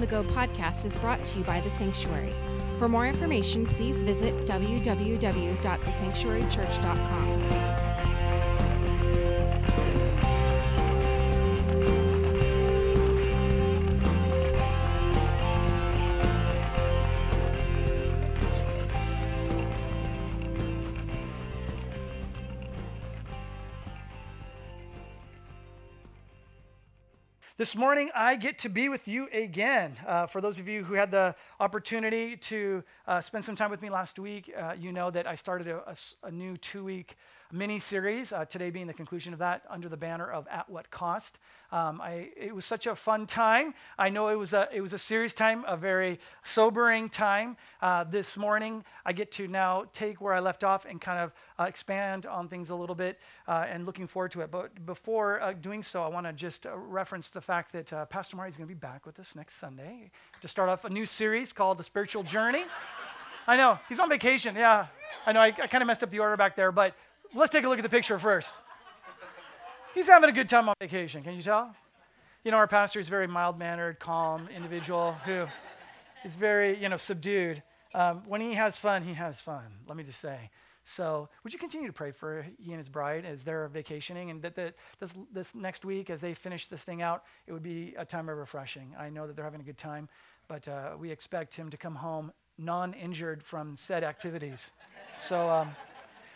The Go podcast is brought to you by The Sanctuary. For more information, please visit www.thesanctuarychurch.com. This morning, I get to be with you again. Uh, for those of you who had the opportunity to uh, spend some time with me last week, uh, you know that I started a, a, a new two week mini series, uh, today being the conclusion of that, under the banner of At What Cost. Um, I, it was such a fun time. I know it was a, it was a serious time, a very sobering time. Uh, this morning, I get to now take where I left off and kind of uh, expand on things a little bit uh, and looking forward to it. But before uh, doing so, I want to just uh, reference the fact that uh, Pastor Marty is going to be back with us next Sunday to start off a new series called The Spiritual Journey. I know, he's on vacation. Yeah, I know, I, I kind of messed up the order back there, but let's take a look at the picture first. He's having a good time on vacation, can you tell? You know, our pastor is a very mild mannered, calm individual who is very, you know, subdued. Um, when he has fun, he has fun, let me just say. So, would you continue to pray for he and his bride as they're vacationing, and that, that this, this next week, as they finish this thing out, it would be a time of refreshing. I know that they're having a good time, but uh, we expect him to come home non injured from said activities. So, um,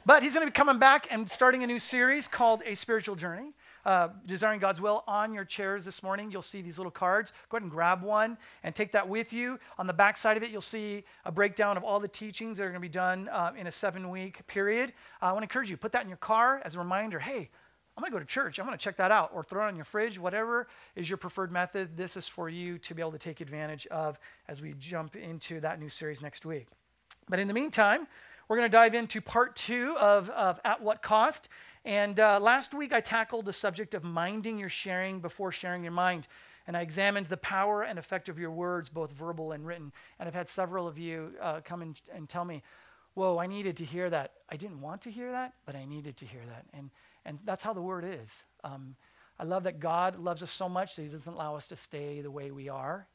but he's going to be coming back and starting a new series called A Spiritual Journey. Uh, Desiring God's Will on your chairs this morning. You'll see these little cards. Go ahead and grab one and take that with you. On the back side of it, you'll see a breakdown of all the teachings that are going to be done uh, in a seven week period. Uh, I want to encourage you, put that in your car as a reminder hey, I'm going to go to church. I'm going to check that out or throw it on your fridge, whatever is your preferred method. This is for you to be able to take advantage of as we jump into that new series next week. But in the meantime, we're going to dive into part two of, of At What Cost. And uh, last week I tackled the subject of minding your sharing before sharing your mind. And I examined the power and effect of your words, both verbal and written. And I've had several of you uh, come in and tell me, Whoa, I needed to hear that. I didn't want to hear that, but I needed to hear that. And, and that's how the word is. Um, I love that God loves us so much that He doesn't allow us to stay the way we are.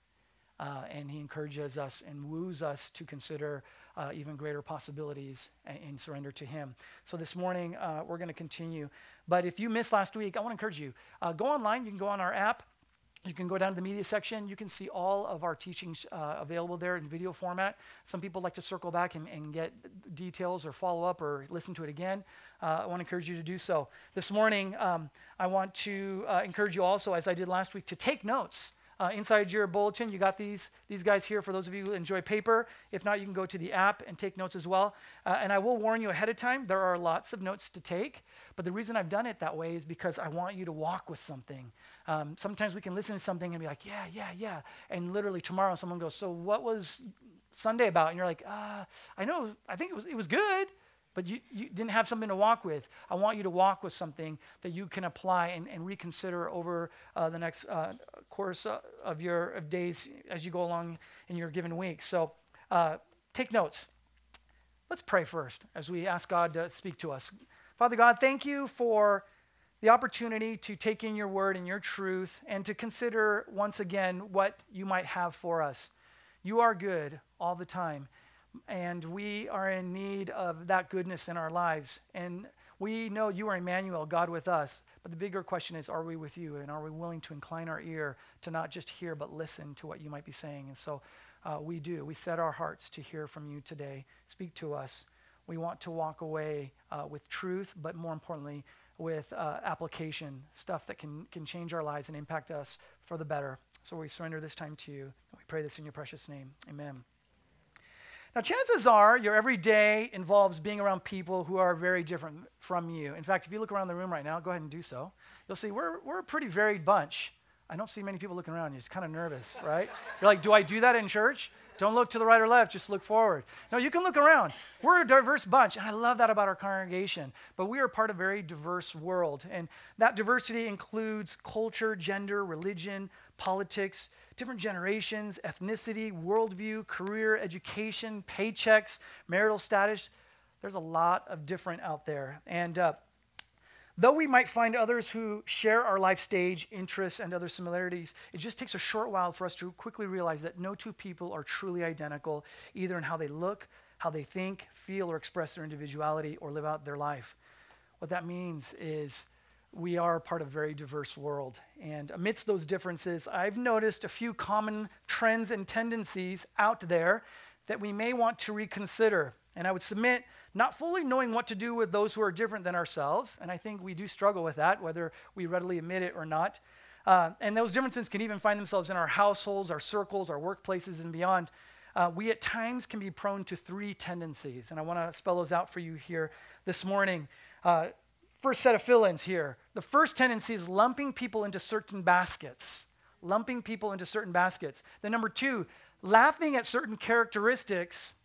Uh, and He encourages us and woos us to consider uh, even greater possibilities in surrender to Him. So this morning, uh, we're going to continue. But if you missed last week, I want to encourage you uh, go online. You can go on our app. You can go down to the media section. You can see all of our teachings uh, available there in video format. Some people like to circle back and, and get details or follow up or listen to it again. Uh, I want to encourage you to do so. This morning, um, I want to uh, encourage you also, as I did last week, to take notes. Uh, inside your bulletin, you got these, these guys here for those of you who enjoy paper. If not, you can go to the app and take notes as well. Uh, and I will warn you ahead of time, there are lots of notes to take. But the reason I've done it that way is because I want you to walk with something. Um, sometimes we can listen to something and be like, yeah, yeah, yeah. And literally tomorrow someone goes, so what was Sunday about? And you're like, uh, I know, I think it was, it was good but you, you didn't have something to walk with. I want you to walk with something that you can apply and, and reconsider over uh, the next uh, course uh, of your of days as you go along in your given week. So uh, take notes. Let's pray first as we ask God to speak to us. Father God, thank you for the opportunity to take in your word and your truth and to consider once again what you might have for us. You are good all the time and we are in need of that goodness in our lives. And we know you are Emmanuel, God with us. But the bigger question is, are we with you? And are we willing to incline our ear to not just hear, but listen to what you might be saying? And so uh, we do. We set our hearts to hear from you today. Speak to us. We want to walk away uh, with truth, but more importantly, with uh, application, stuff that can, can change our lives and impact us for the better. So we surrender this time to you. We pray this in your precious name. Amen. Now, chances are your everyday involves being around people who are very different from you. In fact, if you look around the room right now, go ahead and do so. You'll see we're, we're a pretty varied bunch. I don't see many people looking around. You're just kind of nervous, right? You're like, do I do that in church? Don't look to the right or left, just look forward. No, you can look around. We're a diverse bunch, and I love that about our congregation. But we are part of a very diverse world, and that diversity includes culture, gender, religion, politics, different generations, ethnicity, worldview, career, education, paychecks, marital status. There's a lot of different out there. And uh, Though we might find others who share our life stage, interests, and other similarities, it just takes a short while for us to quickly realize that no two people are truly identical, either in how they look, how they think, feel, or express their individuality, or live out their life. What that means is we are part of a very diverse world. And amidst those differences, I've noticed a few common trends and tendencies out there that we may want to reconsider. And I would submit not fully knowing what to do with those who are different than ourselves. And I think we do struggle with that, whether we readily admit it or not. Uh, and those differences can even find themselves in our households, our circles, our workplaces, and beyond. Uh, we at times can be prone to three tendencies. And I want to spell those out for you here this morning. Uh, first set of fill ins here. The first tendency is lumping people into certain baskets. Lumping people into certain baskets. Then, number two, laughing at certain characteristics.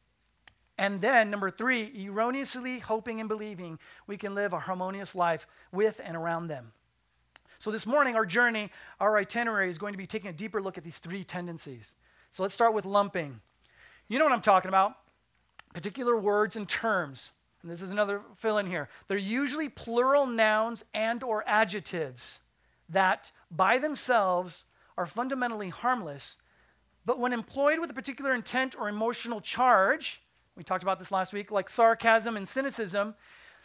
And then, number three, erroneously hoping and believing we can live a harmonious life with and around them. So, this morning, our journey, our itinerary is going to be taking a deeper look at these three tendencies. So, let's start with lumping. You know what I'm talking about? Particular words and terms and this is another fill in here. They're usually plural nouns and or adjectives that by themselves are fundamentally harmless, but when employed with a particular intent or emotional charge, we talked about this last week, like sarcasm and cynicism,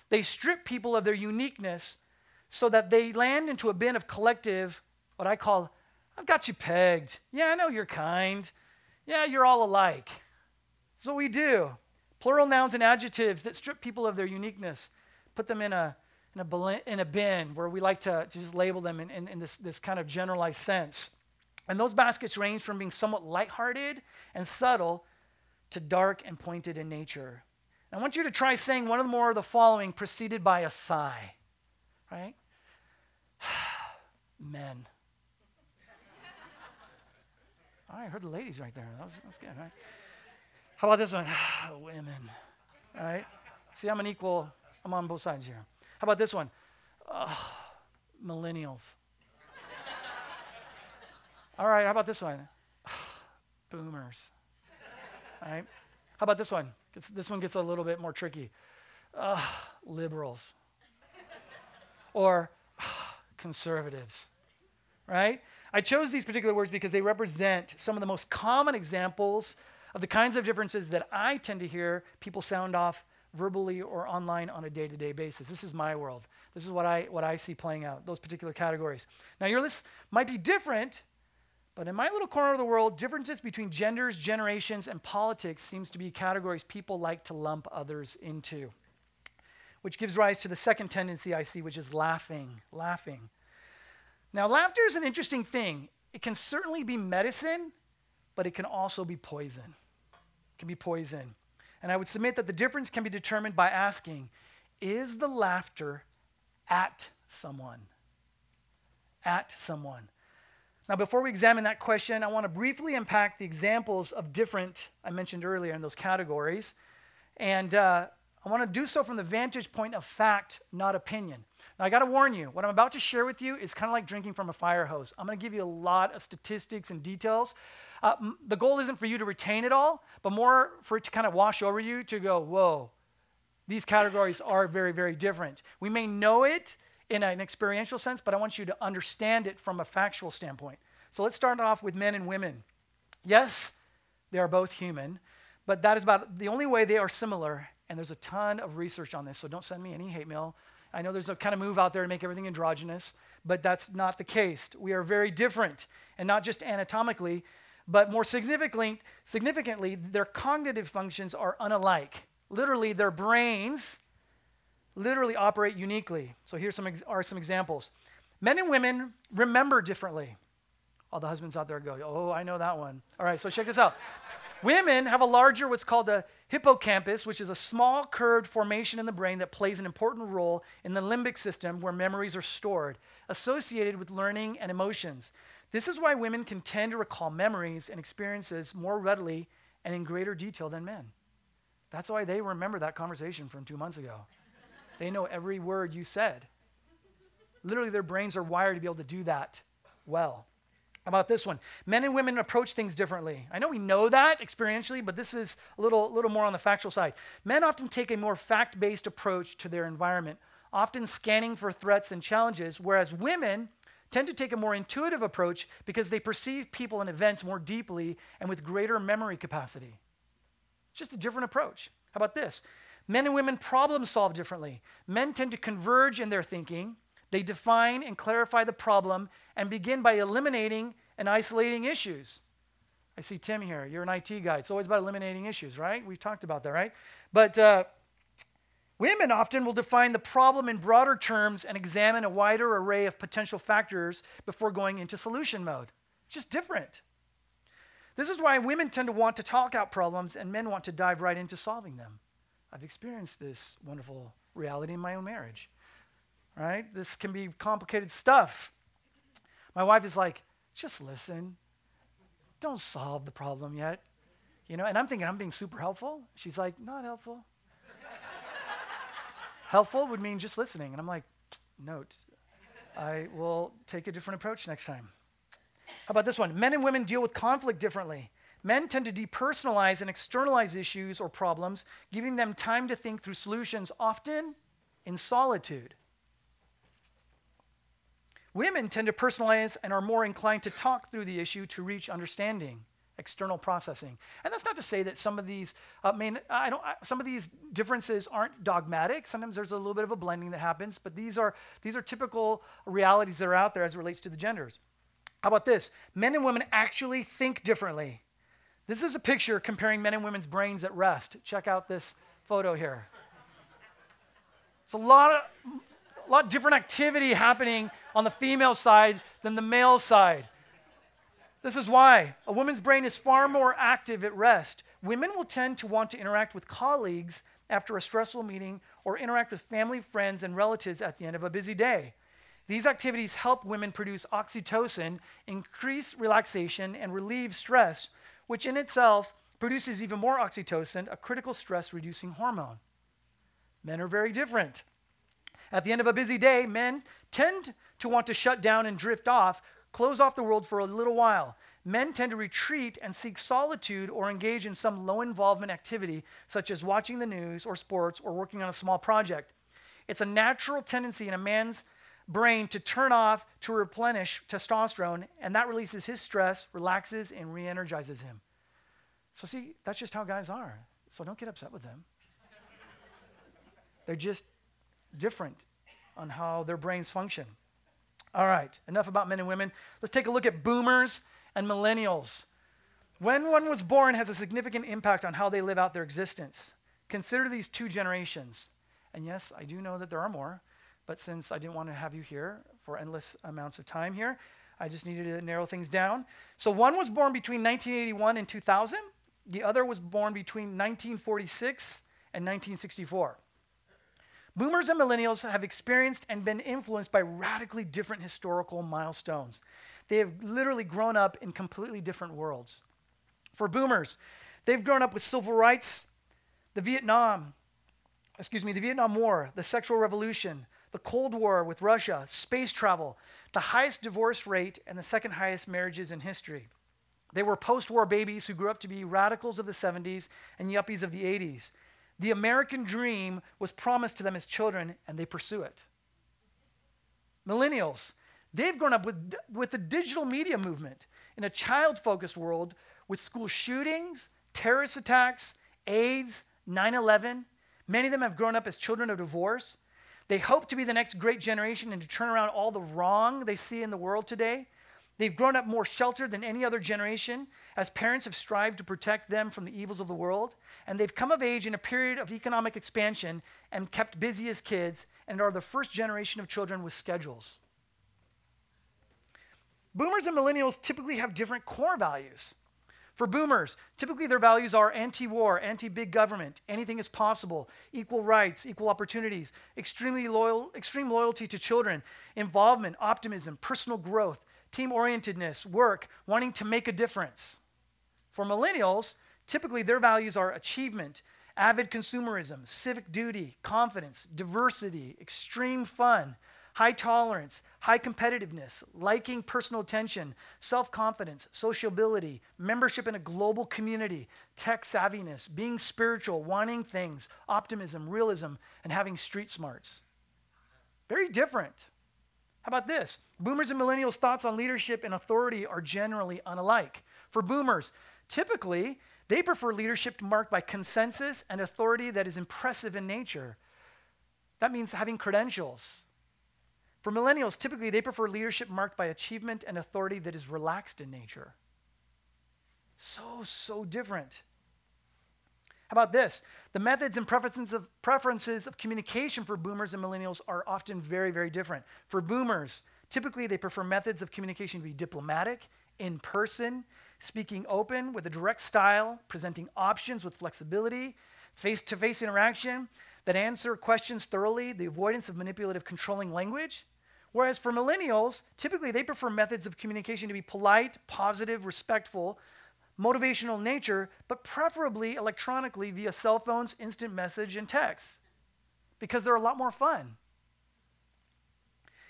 they strip people of their uniqueness so that they land into a bin of collective, what I call, I've got you pegged. Yeah, I know you're kind. Yeah, you're all alike. That's what we do. Plural nouns and adjectives that strip people of their uniqueness, put them in a, in a, in a bin where we like to just label them in, in, in this, this kind of generalized sense. And those baskets range from being somewhat lighthearted and subtle to dark and pointed in nature. And I want you to try saying one of the more of the following preceded by a sigh, right? Men. I heard the ladies right there. That was, that's good, right? How about this one? Women. All right? See, I'm an equal, I'm on both sides here. How about this one? millennials. All right, how about this one? Boomers. All right? How about this one? This one gets a little bit more tricky. liberals. Or conservatives. Right? I chose these particular words because they represent some of the most common examples of the kinds of differences that I tend to hear people sound off verbally or online on a day to day basis. This is my world. This is what I, what I see playing out, those particular categories. Now, your list might be different, but in my little corner of the world, differences between genders, generations, and politics seems to be categories people like to lump others into. Which gives rise to the second tendency I see, which is laughing. Laughing. Now, laughter is an interesting thing. It can certainly be medicine, but it can also be poison. It can be poison. And I would submit that the difference can be determined by asking is the laughter at someone? At someone. Now, before we examine that question, I want to briefly unpack the examples of different, I mentioned earlier, in those categories. And uh, I want to do so from the vantage point of fact, not opinion. Now, I got to warn you, what I'm about to share with you is kind of like drinking from a fire hose. I'm going to give you a lot of statistics and details, uh, the goal isn't for you to retain it all, but more for it to kind of wash over you to go, whoa, these categories are very, very different. We may know it in an experiential sense, but I want you to understand it from a factual standpoint. So let's start off with men and women. Yes, they are both human, but that is about the only way they are similar, and there's a ton of research on this, so don't send me any hate mail. I know there's a kind of move out there to make everything androgynous, but that's not the case. We are very different, and not just anatomically, but more significantly, significantly, their cognitive functions are unalike. Literally, their brains literally operate uniquely. So here some ex- are some examples. Men and women remember differently. All the husbands out there go, oh, I know that one. All right, so check this out. women have a larger, what's called a hippocampus, which is a small curved formation in the brain that plays an important role in the limbic system where memories are stored, associated with learning and emotions. This is why women can tend to recall memories and experiences more readily and in greater detail than men. That's why they remember that conversation from two months ago. they know every word you said. Literally, their brains are wired to be able to do that well. About this one? Men and women approach things differently. I know we know that experientially, but this is a little, little more on the factual side. Men often take a more fact based approach to their environment, often scanning for threats and challenges, whereas women tend to take a more intuitive approach because they perceive people and events more deeply and with greater memory capacity. It's just a different approach. How about this? Men and women problem solve differently. Men tend to converge in their thinking. They define and clarify the problem and begin by eliminating and isolating issues. I see Tim here. You're an IT guy. It's always about eliminating issues, right? We've talked about that, right? But uh, women often will define the problem in broader terms and examine a wider array of potential factors before going into solution mode. Just different. This is why women tend to want to talk out problems and men want to dive right into solving them. I've experienced this wonderful reality in my own marriage. Right? This can be complicated stuff. My wife is like, just listen. Don't solve the problem yet. You know, and I'm thinking I'm being super helpful. She's like, not helpful. Helpful would mean just listening. And I'm like, note, I will take a different approach next time. How about this one? Men and women deal with conflict differently. Men tend to depersonalize and externalize issues or problems, giving them time to think through solutions, often in solitude. Women tend to personalize and are more inclined to talk through the issue to reach understanding, external processing. And that's not to say that some of these, uh, main, I don't, some of these differences aren't dogmatic. Sometimes there's a little bit of a blending that happens, but these are, these are typical realities that are out there as it relates to the genders. How about this? Men and women actually think differently. This is a picture comparing men and women's brains at rest. Check out this photo here. It's a lot of a lot different activity happening on the female side than the male side. This is why a woman's brain is far more active at rest. Women will tend to want to interact with colleagues after a stressful meeting or interact with family, friends, and relatives at the end of a busy day. These activities help women produce oxytocin, increase relaxation, and relieve stress, which in itself produces even more oxytocin, a critical stress reducing hormone. Men are very different. At the end of a busy day, men tend to want to shut down and drift off, close off the world for a little while. Men tend to retreat and seek solitude or engage in some low involvement activity, such as watching the news or sports or working on a small project. It's a natural tendency in a man's brain to turn off to replenish testosterone, and that releases his stress, relaxes, and re energizes him. So, see, that's just how guys are. So, don't get upset with them. They're just different on how their brains function. All right, enough about men and women. Let's take a look at boomers and millennials. When one was born has a significant impact on how they live out their existence. Consider these two generations. And yes, I do know that there are more, but since I didn't want to have you here for endless amounts of time here, I just needed to narrow things down. So one was born between 1981 and 2000, the other was born between 1946 and 1964. Boomers and millennials have experienced and been influenced by radically different historical milestones. They have literally grown up in completely different worlds. For boomers, they've grown up with civil rights, the Vietnam, excuse me, the Vietnam War, the sexual revolution, the Cold War with Russia, space travel, the highest divorce rate, and the second highest marriages in history. They were post war babies who grew up to be radicals of the 70s and yuppies of the 80s. The American dream was promised to them as children, and they pursue it. Millennials, they've grown up with, with the digital media movement in a child focused world with school shootings, terrorist attacks, AIDS, 9 11. Many of them have grown up as children of divorce. They hope to be the next great generation and to turn around all the wrong they see in the world today. They've grown up more sheltered than any other generation, as parents have strived to protect them from the evils of the world. And they've come of age in a period of economic expansion and kept busy as kids and are the first generation of children with schedules. Boomers and millennials typically have different core values. For boomers, typically their values are anti war, anti big government, anything is possible, equal rights, equal opportunities, extremely loyal, extreme loyalty to children, involvement, optimism, personal growth, team orientedness, work, wanting to make a difference. For millennials, typically their values are achievement, avid consumerism, civic duty, confidence, diversity, extreme fun, high tolerance, high competitiveness, liking personal attention, self confidence, sociability, membership in a global community, tech savviness, being spiritual, wanting things, optimism, realism, and having street smarts. Very different. How about this? Boomers and millennials' thoughts on leadership and authority are generally unalike. For boomers, typically, they prefer leadership marked by consensus and authority that is impressive in nature. That means having credentials. For millennials, typically, they prefer leadership marked by achievement and authority that is relaxed in nature. So, so different. How about this? The methods and preferences of, preferences of communication for boomers and millennials are often very, very different. For boomers, typically they prefer methods of communication to be diplomatic, in person, speaking open with a direct style, presenting options with flexibility, face to face interaction that answer questions thoroughly, the avoidance of manipulative, controlling language. Whereas for millennials, typically they prefer methods of communication to be polite, positive, respectful, motivational nature, but preferably electronically via cell phones, instant message, and text, because they're a lot more fun.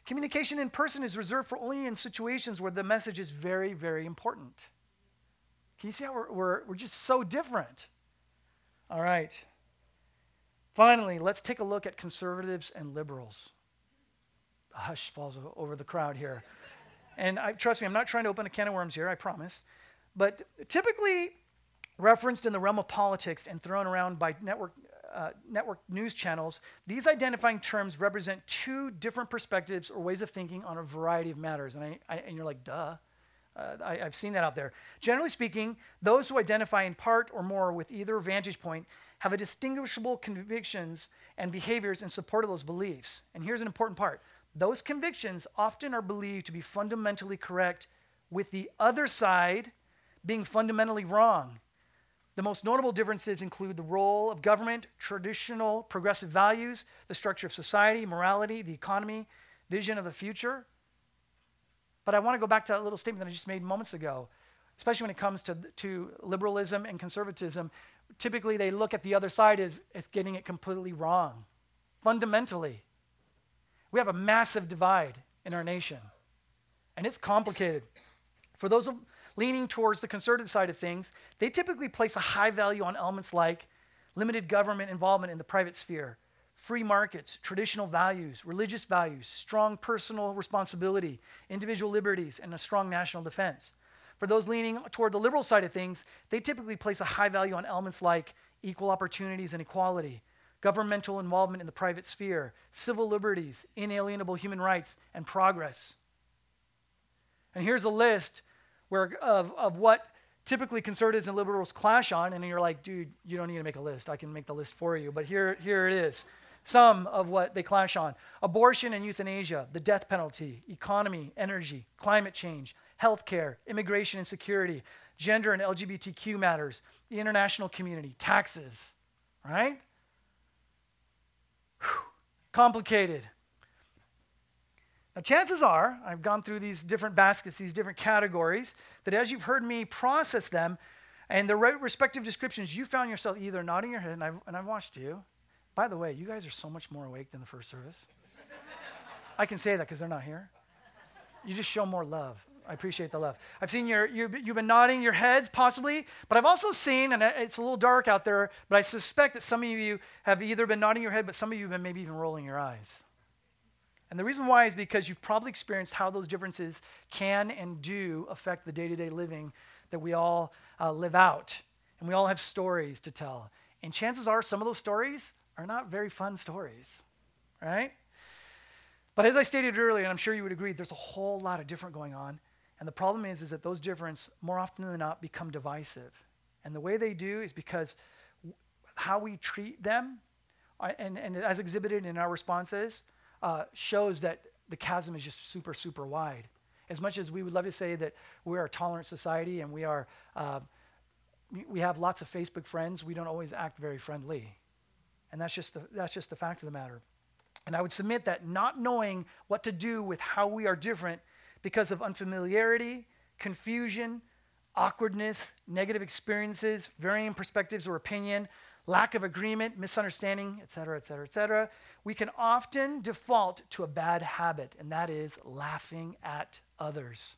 Communication in person is reserved for only in situations where the message is very, very important. Can you see how we're, we're, we're just so different? All right. Finally, let's take a look at conservatives and liberals. A hush falls over the crowd here. And I, trust me, I'm not trying to open a can of worms here, I promise. But typically referenced in the realm of politics and thrown around by network, uh, network news channels, these identifying terms represent two different perspectives or ways of thinking on a variety of matters. And, I, I and you're like, duh. Uh, I, have seen that out there. Generally speaking, those who identify in part or more with either vantage point have a distinguishable convictions and behaviors in support of those beliefs. And here's an important part those convictions often are believed to be fundamentally correct, with the other side being fundamentally wrong. The most notable differences include the role of government, traditional progressive values, the structure of society, morality, the economy, vision of the future. But I want to go back to that little statement that I just made moments ago, especially when it comes to, to liberalism and conservatism. Typically, they look at the other side as, as getting it completely wrong, fundamentally. We have a massive divide in our nation, and it's complicated. For those of leaning towards the conservative side of things, they typically place a high value on elements like limited government involvement in the private sphere, free markets, traditional values, religious values, strong personal responsibility, individual liberties, and a strong national defense. For those leaning toward the liberal side of things, they typically place a high value on elements like equal opportunities and equality, governmental involvement in the private sphere, civil liberties, inalienable human rights, and progress. And here's a list where, of, of what typically conservatives and liberals clash on, and you're like, dude, you don't need to make a list. I can make the list for you. But here, here it is. Some of what they clash on abortion and euthanasia, the death penalty, economy, energy, climate change, healthcare, immigration and security, gender and LGBTQ matters, the international community, taxes, right? Whew. Complicated. Now, chances are, I've gone through these different baskets, these different categories, that as you've heard me process them and the respective descriptions, you found yourself either nodding your head, and I've, and I've watched you. By the way, you guys are so much more awake than the first service. I can say that because they're not here. You just show more love. I appreciate the love. I've seen your, you, you've been nodding your heads, possibly, but I've also seen, and it's a little dark out there, but I suspect that some of you have either been nodding your head, but some of you have been maybe even rolling your eyes. And the reason why is because you've probably experienced how those differences can and do affect the day to day living that we all uh, live out. And we all have stories to tell. And chances are some of those stories are not very fun stories, right? But as I stated earlier, and I'm sure you would agree, there's a whole lot of different going on. And the problem is, is that those differences, more often than not, become divisive. And the way they do is because how we treat them, uh, and, and as exhibited in our responses, uh, shows that the chasm is just super, super wide. As much as we would love to say that we are a tolerant society and we are, uh, we have lots of Facebook friends, we don't always act very friendly. And that's just the, that's just the fact of the matter. And I would submit that not knowing what to do with how we are different because of unfamiliarity, confusion, awkwardness, negative experiences, varying perspectives or opinion, lack of agreement, misunderstanding, et cetera, et cetera, et cetera, we can often default to a bad habit, and that is laughing at others.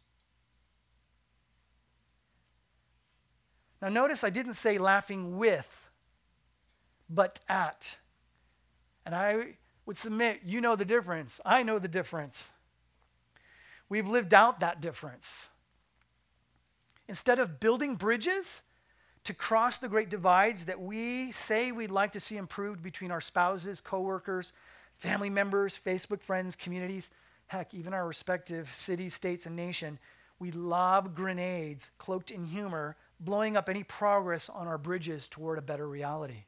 Now, notice I didn't say laughing with, but at. And I would submit, you know the difference. I know the difference. We've lived out that difference. Instead of building bridges to cross the great divides that we say we'd like to see improved between our spouses, coworkers, family members, Facebook friends, communities, heck, even our respective cities, states, and nation, we lob grenades cloaked in humor, blowing up any progress on our bridges toward a better reality.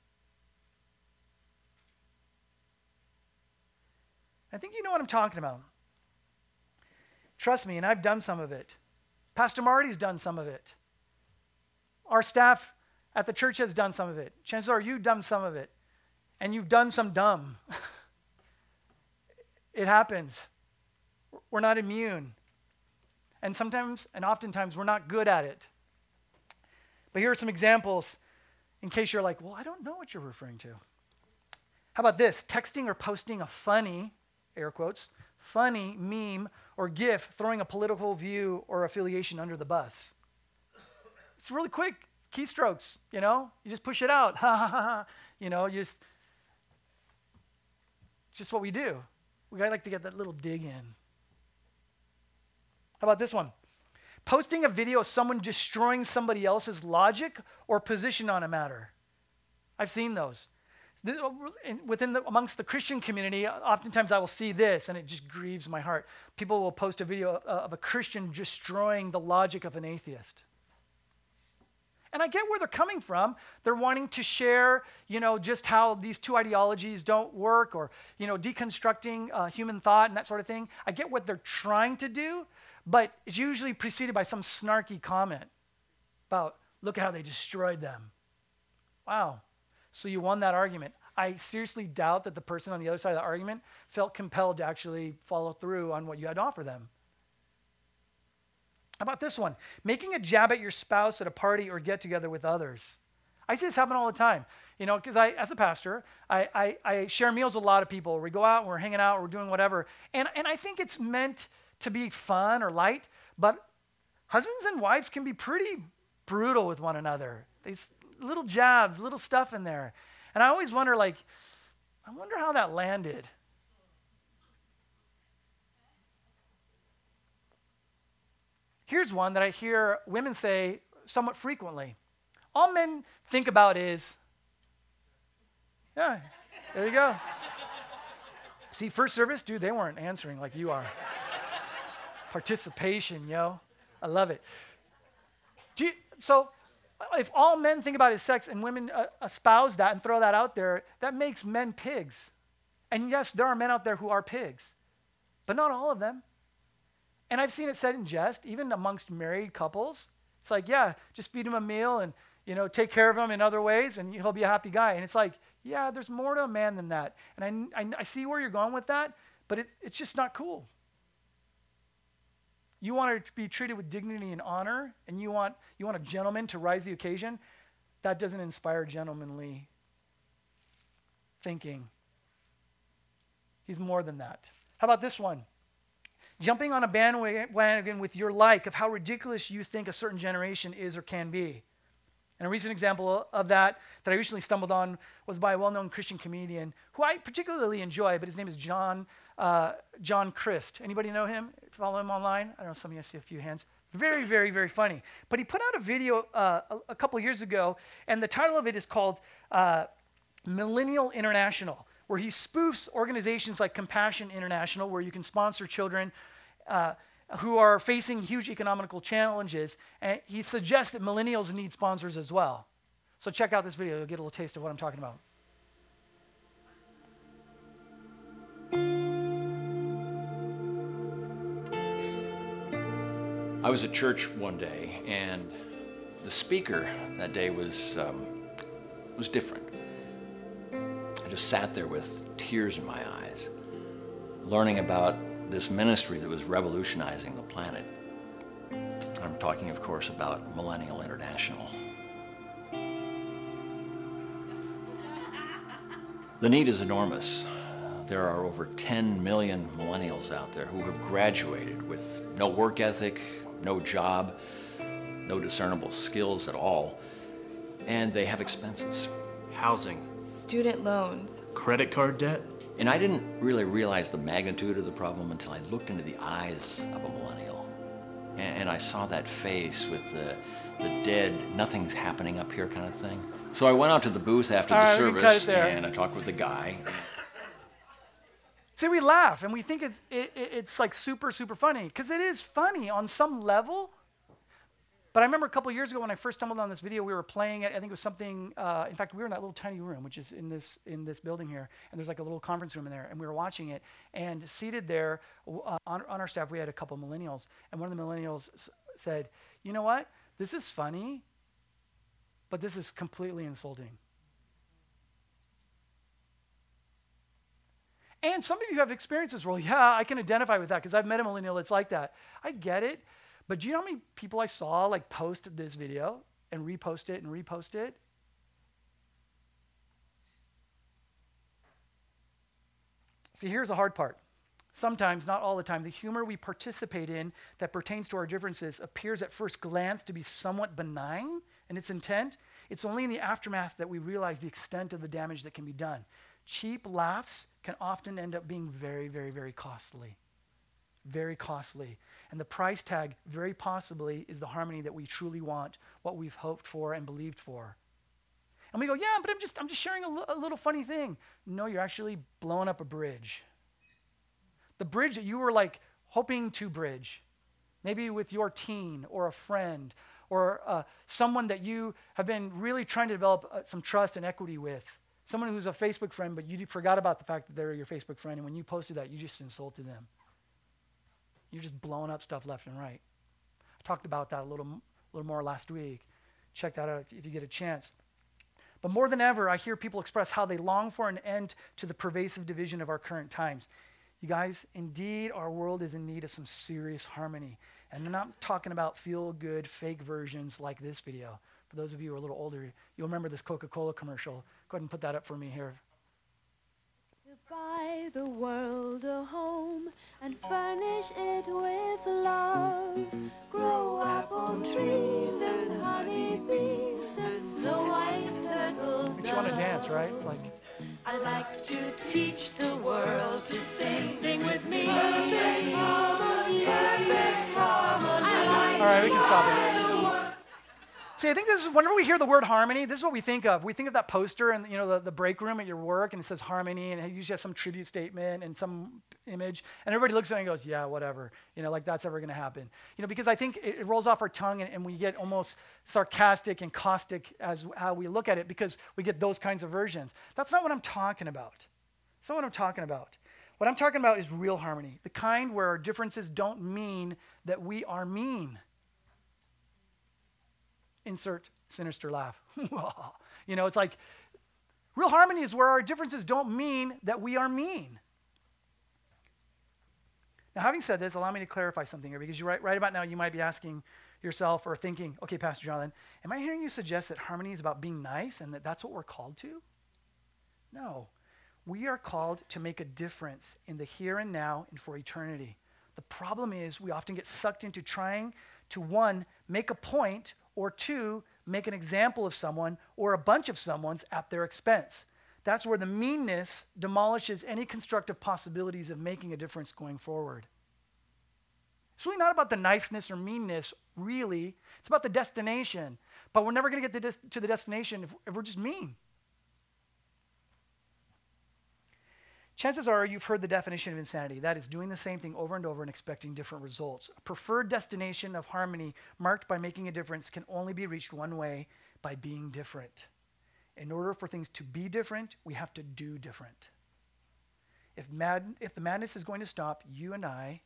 I think you know what I'm talking about. Trust me, and I've done some of it. Pastor Marty's done some of it. Our staff at the church has done some of it. Chances are you've done some of it. And you've done some dumb. it happens. We're not immune. And sometimes, and oftentimes, we're not good at it. But here are some examples in case you're like, well, I don't know what you're referring to. How about this? Texting or posting a funny, air quotes, funny meme or GIF throwing a political view or affiliation under the bus. It's really quick, keystrokes, you know? You just push it out. Ha ha ha. You know, you just just what we do. We like to get that little dig in. How about this one? Posting a video of someone destroying somebody else's logic or position on a matter. I've seen those. Oh, within the, amongst the Christian community, oftentimes I will see this and it just grieves my heart. People will post a video of a Christian destroying the logic of an atheist. And I get where they're coming from. They're wanting to share, you know, just how these two ideologies don't work or, you know, deconstructing uh, human thought and that sort of thing. I get what they're trying to do, but it's usually preceded by some snarky comment about, look at how they destroyed them. Wow. So you won that argument. I seriously doubt that the person on the other side of the argument felt compelled to actually follow through on what you had to offer them. How about this one? Making a jab at your spouse at a party or get together with others. I see this happen all the time. You know, because I, as a pastor, I, I, I, share meals with a lot of people. We go out and we're hanging out, we're doing whatever. And, and I think it's meant to be fun or light, but husbands and wives can be pretty brutal with one another. These little jabs, little stuff in there. And I always wonder, like, I wonder how that landed. Here's one that I hear women say somewhat frequently. All men think about is, yeah, there you go. See, first service, dude, they weren't answering like you are. Participation, yo. I love it. You, so, if all men think about is sex and women uh, espouse that and throw that out there, that makes men pigs. And yes, there are men out there who are pigs, but not all of them. And I've seen it said in jest, even amongst married couples. It's like, yeah, just feed him a meal and, you know, take care of him in other ways and he'll be a happy guy. And it's like, yeah, there's more to a man than that. And I, I, I see where you're going with that, but it, it's just not cool. You want to be treated with dignity and honor, and you want, you want a gentleman to rise the occasion. That doesn't inspire gentlemanly thinking. He's more than that. How about this one? Jumping on a bandwagon with your like of how ridiculous you think a certain generation is or can be. And a recent example of that that I recently stumbled on was by a well-known Christian comedian who I particularly enjoy, but his name is John uh, John Crist. Anybody know him? Follow him online? I don't know. Some of you see a few hands. Very, very, very funny. But he put out a video uh, a, a, couple years ago, and the title of it is called uh, Millennial International where he spoofs organizations like Compassion International, where you can sponsor children uh, who are facing huge economical challenges. And he suggests that millennials need sponsors as well. So check out this video, you'll get a little taste of what I'm talking about. I was at church one day, and the speaker that day was um, was different I just sat there with tears in my eyes, learning about this ministry that was revolutionizing the planet. I'm talking, of course, about Millennial International. The need is enormous. There are over 10 million millennials out there who have graduated with no work ethic, no job, no discernible skills at all, and they have expenses housing, student loans, credit card debt, And I didn't really realize the magnitude of the problem until I looked into the eyes of a millennial. And, and I saw that face with the, the dead, nothing's happening up here kind of thing. So I went out to the booth after All the right, we can cut service there. and I talked with the guy. See, we laugh and we think it's, it, it- it's like super, super funny because it is funny on some level. But I remember a couple years ago when I first stumbled on this video, we were playing it. I think it was something. Uh, in fact, we were in that little tiny room, which is in this in this building here, and there's like a little conference room in there, and we were watching it. And seated there uh, on, on our staff, we had a couple millennials, and one of the millennials s- said, "You know what? This is funny, but this is completely insulting." And some of you have experiences where, yeah, I can identify with that because I've met a millennial that's like that. I get it. But do you know how many people I saw like post this video and repost it and repost it? See, here's the hard part. Sometimes, not all the time, the humor we participate in that pertains to our differences appears at first glance to be somewhat benign in its intent. It's only in the aftermath that we realize the extent of the damage that can be done. Cheap laughs can often end up being very, very, very costly. Very costly. And the price tag, very possibly, is the harmony that we truly want, what we've hoped for and believed for. And we go, yeah, but I'm just, I'm just sharing a little funny thing. No, you're actually blowing up a bridge. The bridge that you were like hoping to bridge, maybe with your teen or a friend or uh, someone that you have been really trying to develop uh, some trust and equity with. Someone who's a Facebook friend, but you forgot about the fact that they're your Facebook friend, and when you posted that, you just insulted them. You're just blowing up stuff left and right. I talked about that a little, m- little more last week. Check that out if, if you get a chance. But more than ever, I hear people express how they long for an end to the pervasive division of our current times. You guys, indeed, our world is in need of some serious harmony. And I'm not talking about feel good, fake versions like this video. For those of you who are a little older, you'll remember this Coca Cola commercial. Go ahead and put that up for me here. To buy the world a home and furnish it with love. Grow apple trees and honey bees and snow white turtle Makes you want to dance, right? It's like, I like to teach the world to sing. Sing with me. Perfect harmony. Perfect harmony. all right, we can stop it. See, I think this is whenever we hear the word harmony, this is what we think of. We think of that poster and you know the, the break room at your work, and it says harmony, and it usually has some tribute statement and some image, and everybody looks at it and goes, "Yeah, whatever," you know, like that's ever going to happen, you know, because I think it, it rolls off our tongue, and, and we get almost sarcastic and caustic as how we look at it because we get those kinds of versions. That's not what I'm talking about. That's not what I'm talking about. What I'm talking about is real harmony, the kind where our differences don't mean that we are mean insert sinister laugh. you know, it's like real harmony is where our differences don't mean that we are mean. Now, having said this, allow me to clarify something here because you right, right about now you might be asking yourself or thinking, okay, Pastor Jonathan, am I hearing you suggest that harmony is about being nice and that that's what we're called to? No. We are called to make a difference in the here and now and for eternity. The problem is we often get sucked into trying to one, make a point, or two, make an example of someone or a bunch of someone's at their expense. That's where the meanness demolishes any constructive possibilities of making a difference going forward. It's really not about the niceness or meanness, really. It's about the destination. But we're never going to get to, the destination if, if we're just mean. Chances are you've heard the definition of insanity. That is doing the same thing over and over and expecting different results. A preferred destination of harmony marked by making a difference can only be reached one way by being different. In order for things to be different, we have to do different. If, mad, if the madness is going to stop, you and I,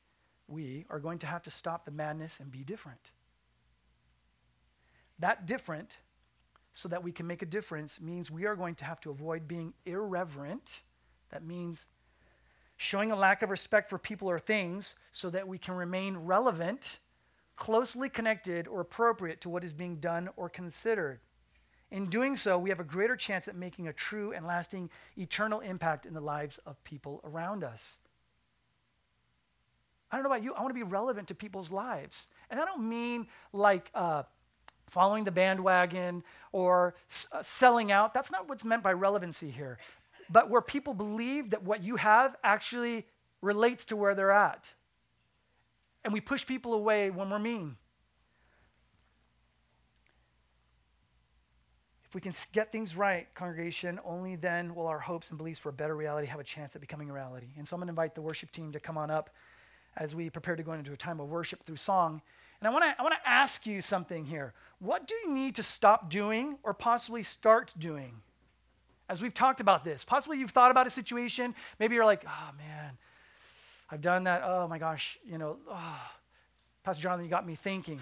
we are going to have to stop the madness and be different. That different, so that we can make a difference, means we are going to have to avoid being irreverent. That means showing a lack of respect for people or things so that we can remain relevant, closely connected, or appropriate to what is being done or considered. In doing so, we have a greater chance at making a true and lasting eternal impact in the lives of people around us. I don't know about you, I want to be relevant to people's lives. And I don't mean like uh, following the bandwagon or s- uh, selling out. That's not what's meant by relevancy here. But where people believe that what you have actually relates to where they're at. And we push people away when we're mean. If we can get things right, congregation, only then will our hopes and beliefs for a better reality have a chance at becoming a reality. And so I'm going to invite the worship team to come on up as we prepare to go into a time of worship through song. And I want to I want to ask you something here. What do you need to stop doing or possibly start doing? As we've talked about this, possibly you've thought about a situation. Maybe you're like, oh man, I've done that. Oh my gosh, you know, oh. Pastor Jonathan, you got me thinking.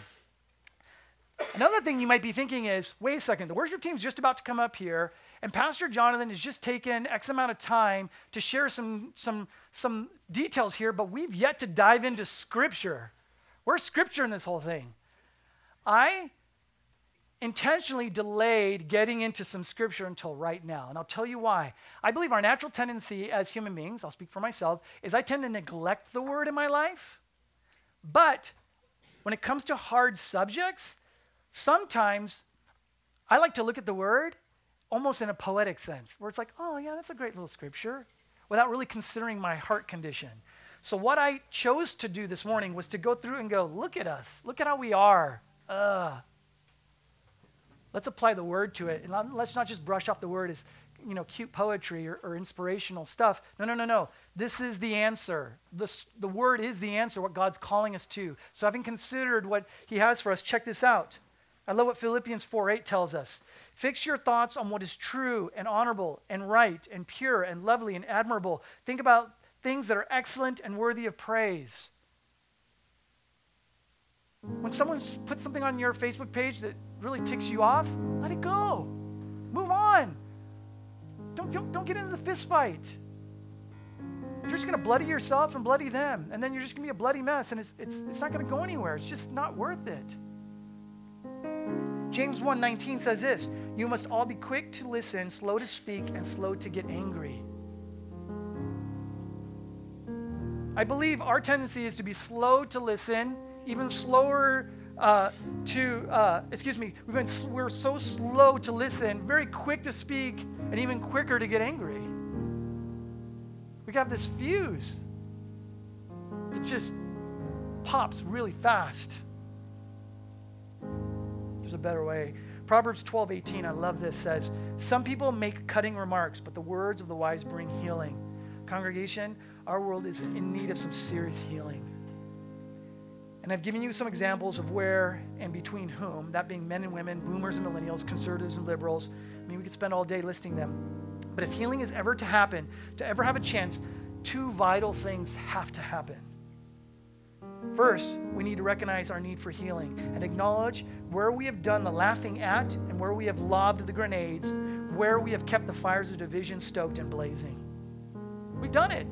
Another thing you might be thinking is wait a second, the worship team's just about to come up here, and Pastor Jonathan has just taken X amount of time to share some, some, some details here, but we've yet to dive into Scripture. Where's Scripture in this whole thing? I intentionally delayed getting into some Scripture until right now, and I'll tell you why. I believe our natural tendency as human beings, I'll speak for myself, is I tend to neglect the Word in my life, but when it comes to hard subjects, Sometimes I like to look at the word almost in a poetic sense, where it's like, oh, yeah, that's a great little scripture, without really considering my heart condition. So, what I chose to do this morning was to go through and go, look at us, look at how we are. Uh, let's apply the word to it. And let's not just brush off the word as you know, cute poetry or, or, inspirational stuff. No, no, no, no. This is the answer. This, the word is the answer, what God's calling us to. So, having considered what He has for us, check this out. I love what Philippians 4 8 tells us. Fix your thoughts on what is true and honorable and right and pure and lovely and admirable. Think about things that are excellent and worthy of praise. When someone puts something on your Facebook page that really ticks you off, let it go. Move on. Don't, don't, don't get into the fist fight. You're just going to bloody yourself and bloody them, and then you're just going to be a bloody mess, and it's, it's, it's not going to go anywhere. It's just not worth it. James 1:19 says this, you must all be quick to listen, slow to speak, and slow to get angry. I believe our tendency is to be slow to listen, even slower uh, to, uh, excuse me, we've been, we're so slow to listen, very quick to speak, and even quicker to get angry. We have this fuse that just pops really fast there's a better way. Proverbs 12, 18, I love this, says, Some people make cutting remarks, but the words of the wise bring healing. Congregation, our world is in need of some serious healing. And I've given you some examples of where and between whom, that being men and women, boomers and millennials, conservatives and liberals. I mean, we could spend all day listing them. But if healing is ever to happen, to ever have a chance, two vital things have to happen. First, we need to recognize our need for healing and acknowledge where we have done the laughing at and where we have lobbed the grenades, where we have kept the fires of division stoked and blazing. We've done it.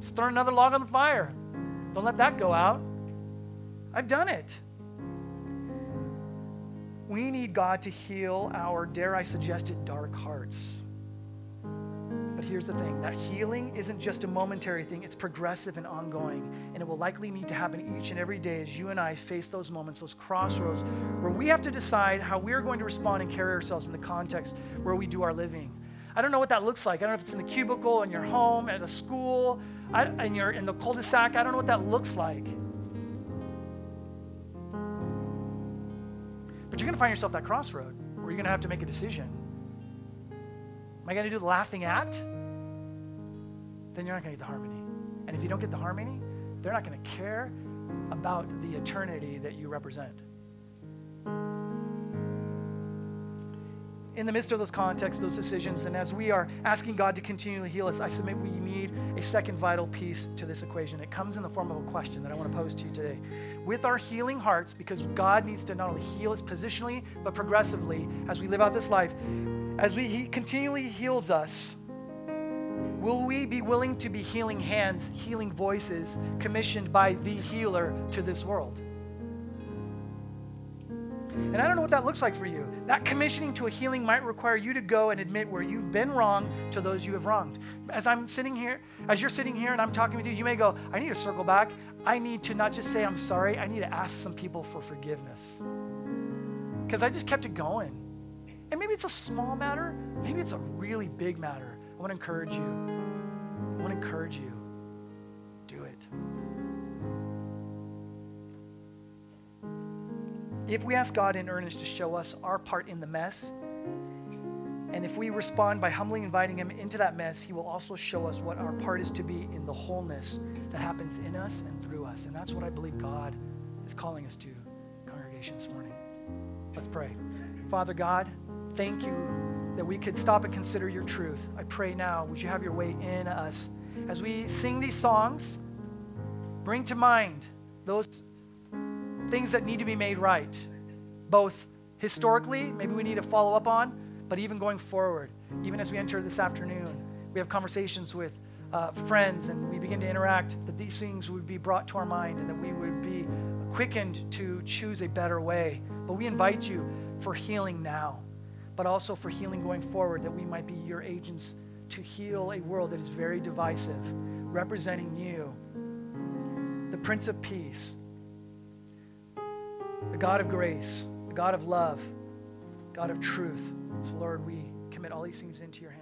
Just throw another log on the fire. Don't let that go out. I've done it. We need God to heal our, dare I suggest it, dark hearts. But here's the thing that healing isn't just a momentary thing, it's progressive and ongoing. And it will likely need to happen each and every day as you and I face those moments, those crossroads, where we have to decide how we're going to respond and carry ourselves in the context where we do our living. I don't know what that looks like. I don't know if it's in the cubicle, in your home, at a school, and you're in the cul-de-sac. I don't know what that looks like. You're going to find yourself at that crossroad where you're going to have to make a decision. Am I going to do the laughing at? Then you're not going to get the harmony. And if you don't get the harmony, they're not going to care about the eternity that you represent. In the midst of those contexts, those decisions, and as we are asking God to continually heal us, I submit we need a second vital piece to this equation. It comes in the form of a question that I want to pose to you today. With our healing hearts, because God needs to not only heal us positionally, but progressively as we live out this life, as we, He continually heals us, will we be willing to be healing hands, healing voices, commissioned by the healer to this world? And I don't know what that looks like for you. That commissioning to a healing might require you to go and admit where you've been wrong to those you have wronged. As I'm sitting here, as you're sitting here and I'm talking with you, you may go, I need to circle back. I need to not just say I'm sorry, I need to ask some people for forgiveness. Because I just kept it going. And maybe it's a small matter, maybe it's a really big matter I want to encourage you. I want to encourage you. If we ask God in earnest to show us our part in the mess, and if we respond by humbly inviting Him into that mess, He will also show us what our part is to be in the wholeness that happens in us and through us. And that's what I believe God is calling us to, congregation, this morning. Let's pray. Father God, thank you that we could stop and consider your truth. I pray now, would you have your way in us? As we sing these songs, bring to mind those things that need to be made right, both historically, maybe we need to follow up on, but even going forward, even as we enter this afternoon, we have conversations with uh, friends and we begin to interact, that these things would be brought to our mind and that we would be quickened to choose a better way. But we invite you for healing now, but also for healing going forward, that we might be your agents to heal a world that is very divisive, representing you, the Prince of Peace, the God of grace, the God of love, God of truth. So, Lord, we commit all these things into your hands